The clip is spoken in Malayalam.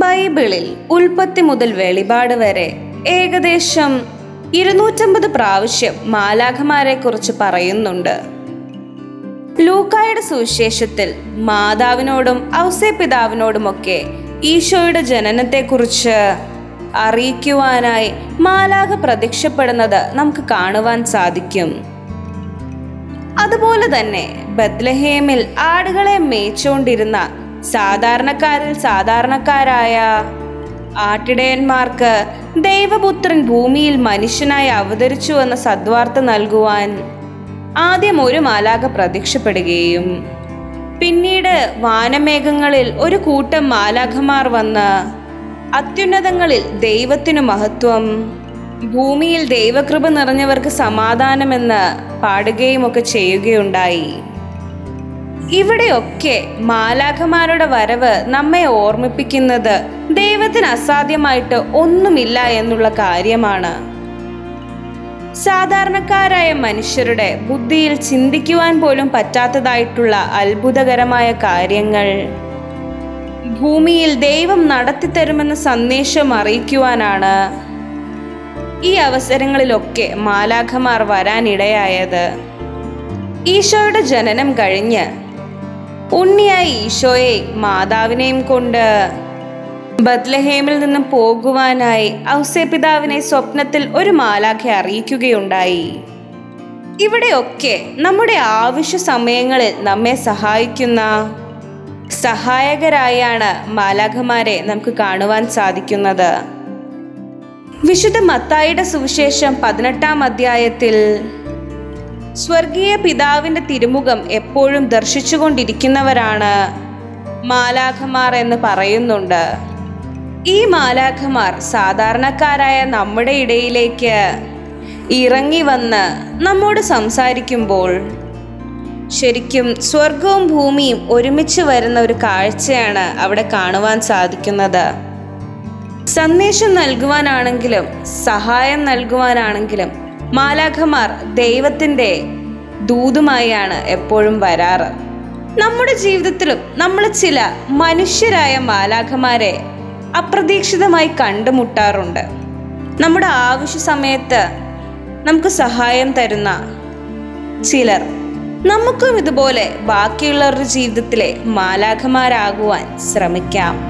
ബൈബിളിൽ ഉൽപ്പത്തി മുതൽ വെളിപാട് വരെ ഏകദേശം ഇരുന്നൂറ്റമ്പത് പ്രാവശ്യം മാലാഖമാരെ കുറിച്ച് പറയുന്നുണ്ട്. ലൂക്കായുടെ സുവിശേഷത്തിൽ മാതാവിനോടും ഔസേ പിതാവിനോടുമൊക്കെ ഈശോയുടെ ജനനത്തെക്കുറിച്ച് അറിയിക്കുവാനായി മാലാഖ പ്രത്യക്ഷപ്പെടുന്നത് നമുക്ക് കാണുവാൻ സാധിക്കും. അതുപോലെ തന്നെ ബത്ലഹേമിൽ ആടുകളെ മേച്ചുകൊണ്ടിരുന്ന സാധാരണക്കാരിൽ സാധാരണക്കാരായ ആട്ടിടയന്മാർക്ക് ദൈവപുത്രൻ ഭൂമിയിൽ മനുഷ്യനായി അവതരിച്ചു എന്ന സദ്വാർത്ത നൽകുവാൻ ആദ്യം ഒരു മാലാഖ പ്രത്യക്ഷപ്പെടുകയും പിന്നീട് വാനമേഘങ്ങളിൽ ഒരു കൂട്ടം മാലാഖമാർ വന്ന് അത്യുന്നതങ്ങളിൽ ദൈവത്തിനു മഹത്വം ഭൂമിയിൽ ദൈവകൃപ നിറഞ്ഞവർക്ക് സമാധാനമെന്ന് പാടുകയുമൊക്കെ ചെയ്യുകയുണ്ടായി. ഇവിടെയൊക്കെ മാലാഖമാരുടെ വരവ് നമ്മെ ഓർമ്മിപ്പിക്കുന്നത് ദൈവത്തിന് അസാധ്യമായിട്ട് ഒന്നുമില്ല എന്നുള്ള കാര്യമാണ്. സാധാരണക്കാരായ മനുഷ്യരുടെ ബുദ്ധിയിൽ ചിന്തിക്കുവാൻ പോലും പറ്റാത്തതായിട്ടുള്ള അത്ഭുതകരമായ കാര്യങ്ങൾ. ഭൂമിയിൽ ദൈവം നടത്തിത്തരുമെന്ന സന്ദേശം അറിയിക്കുവാനാണ് ഈ അവസരങ്ങളിലൊക്കെ മാലാഖമാർ വരാനിടയായത്. ഈശോയുടെ ജനനം കഴിഞ്ഞ് ഉണ്ണിയായ ഈശോയെ മാതാവിനെയും കൊണ്ട് ബത്ലഹേമിൽ നിന്നും പോകുവാനായി ഔസേ പിതാവിനെ സ്വപ്നത്തിൽ ഒരു മാലാഖ അറിയിക്കുകയുണ്ടായി. ഇവിടെയൊക്കെ നമ്മുടെ ആവശ്യ സമയങ്ങളിൽ നമ്മെ സഹായിക്കുന്ന സഹായകരായാണ് മാലാഖമാരെ നമുക്ക് കാണുവാൻ സാധിക്കുന്നത്. വിശുദ്ധ മത്തായിയുടെ സുവിശേഷം പതിനെട്ടാം അധ്യായത്തിൽ സ്വർഗീയ പിതാവിന്റെ തിരുമുഖം എപ്പോഴും ദർശിച്ചുകൊണ്ടിരിക്കുന്നവരാണ് മാലാഖമാർ എന്ന് പറയുന്നുണ്ട്. ഈ മാലാഖമാർ സാധാരണക്കാരായ നമ്മുടെ ഇടയിലേക്ക് ഇറങ്ങി വന്ന് നമ്മോട് സംസാരിക്കുമ്പോൾ ശരിക്കും സ്വർഗവും ഭൂമിയും ഒരുമിച്ച് വരുന്ന ഒരു കാഴ്ചയാണ് അവിടെ കാണുവാൻ സാധിക്കുന്നത്. സന്ദേശം നൽകുവാനാണെങ്കിലും സഹായം നൽകുവാനാണെങ്കിലും മാലാഖമാർ ദൈവത്തിന്റെ ദൂതുമായാണ് എപ്പോഴും വരാറ്. നമ്മുടെ ജീവിതത്തിലും നമ്മൾ ചില മനുഷ്യരായ മാലാഖമാരെ അപ്രതീക്ഷിതമായി കണ്ടുമുട്ടാറുണ്ട്. നമ്മുടെ ആവശ്യ സമയത്ത് നമുക്ക് സഹായം തരുന്ന ചിലർ. നമുക്കും ഇതുപോലെ ബാക്കിയുള്ളവരുടെ ജീവിതത്തിലെ മാലാഖമാരാകുവാൻ ശ്രമിക്കാം.